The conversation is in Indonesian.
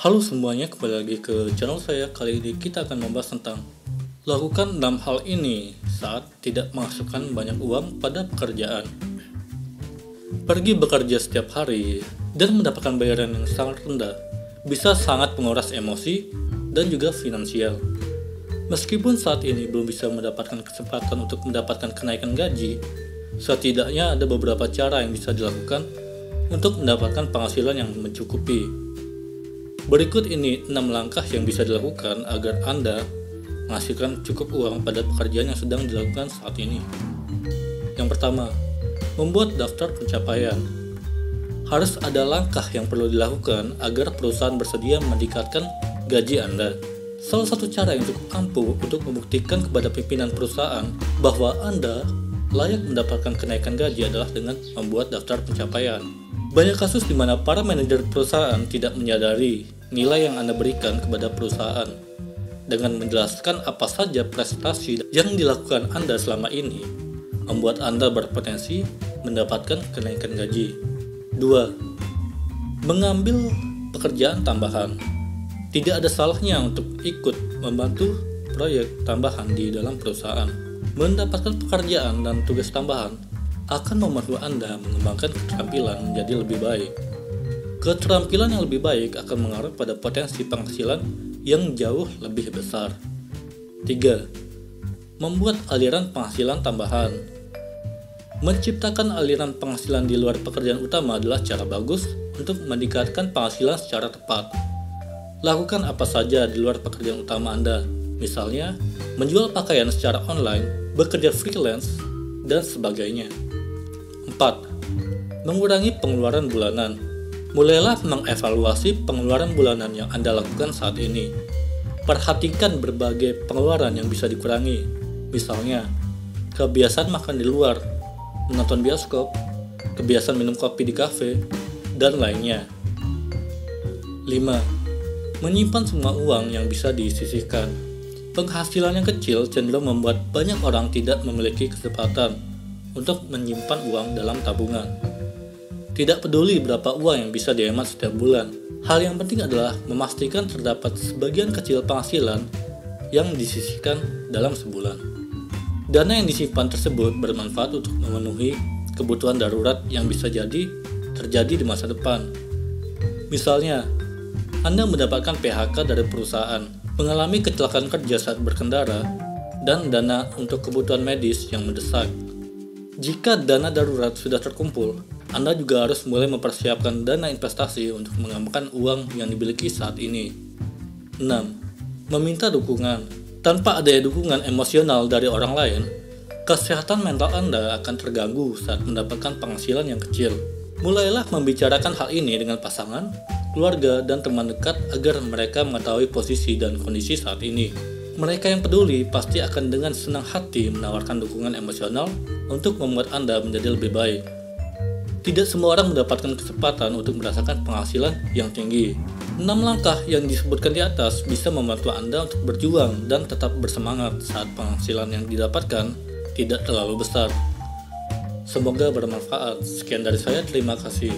Halo semuanya, kembali lagi ke channel saya. Kali ini kita akan membahas tentang lakukan 6 hal ini saat tidak menghasilkan banyak uang pada pekerjaan. Pergi bekerja setiap hari dan mendapatkan bayaran yang sangat rendah bisa sangat menguras emosi dan juga finansial. Meskipun saat ini belum bisa mendapatkan kesempatan untuk mendapatkan kenaikan gaji, setidaknya ada beberapa cara yang bisa dilakukan untuk mendapatkan penghasilan yang mencukupi Berikut ini 6 langkah yang bisa dilakukan agar Anda menghasilkan cukup uang pada pekerjaan yang sedang dilakukan saat ini. Yang pertama, membuat daftar pencapaian. Harus ada langkah yang perlu dilakukan agar perusahaan bersedia meningkatkan gaji Anda. Salah satu cara yang cukup ampuh untuk membuktikan kepada pimpinan perusahaan bahwa Anda layak mendapatkan kenaikan gaji adalah dengan membuat daftar pencapaian. Banyak kasus di mana para manajer perusahaan tidak menyadari nilai yang Anda berikan kepada perusahaan dengan menjelaskan apa saja prestasi yang dilakukan Anda selama ini membuat Anda berpotensi mendapatkan kenaikan gaji. 2. Mengambil pekerjaan tambahan. Tidak ada salahnya untuk ikut membantu proyek tambahan di dalam perusahaan. Mendapatkan pekerjaan dan tugas tambahan akan membantu Anda mengembangkan keterampilan menjadi lebih baik. Keterampilan yang lebih baik akan mengarah pada potensi penghasilan yang jauh lebih besar. 3. Membuat aliran penghasilan tambahan. Menciptakan aliran penghasilan di luar pekerjaan utama adalah cara bagus untuk meningkatkan penghasilan secara tepat. Lakukan apa saja di luar pekerjaan utama Anda, misalnya menjual pakaian secara online, bekerja freelance, dan sebagainya. 4. Mengurangi pengeluaran bulanan. Mulailah mengevaluasi pengeluaran bulanan yang Anda lakukan saat ini. Perhatikan berbagai pengeluaran yang bisa dikurangi. Misalnya, kebiasaan makan di luar, menonton bioskop, kebiasaan minum kopi di kafe, dan lainnya. 5. Menyimpan semua uang yang bisa disisihkan. Penghasilan yang kecil cenderung membuat banyak orang tidak memiliki kesempatan untuk menyimpan uang dalam tabungan. Tidak peduli berapa uang yang bisa dihemat setiap bulan, hal yang penting adalah memastikan terdapat sebagian kecil penghasilan yang disisihkan dalam sebulan. Dana yang disimpan tersebut bermanfaat untuk memenuhi kebutuhan darurat yang bisa jadi terjadi di masa depan. Misalnya, Anda mendapatkan PHK dari perusahaan, mengalami kecelakaan kerja saat berkendara, dan dana untuk kebutuhan medis yang mendesak. Jika dana darurat sudah terkumpul, anda juga harus mulai mempersiapkan dana investasi untuk mengembangkan uang yang dimiliki saat ini. 6. Meminta dukungan. Tanpa adanya dukungan emosional dari orang lain, kesehatan mental Anda akan terganggu saat mendapatkan penghasilan yang kecil. Mulailah membicarakan hal ini dengan pasangan, keluarga, dan teman dekat agar mereka mengetahui posisi dan kondisi saat ini. Mereka yang peduli pasti akan dengan senang hati menawarkan dukungan emosional untuk membuat Anda menjadi lebih baik. Tidak semua orang mendapatkan kesempatan untuk merasakan penghasilan yang tinggi. 6 langkah yang disebutkan di atas bisa membantu Anda untuk berjuang dan tetap bersemangat saat penghasilan yang didapatkan tidak terlalu besar. Semoga bermanfaat. Sekian dari saya, terima kasih.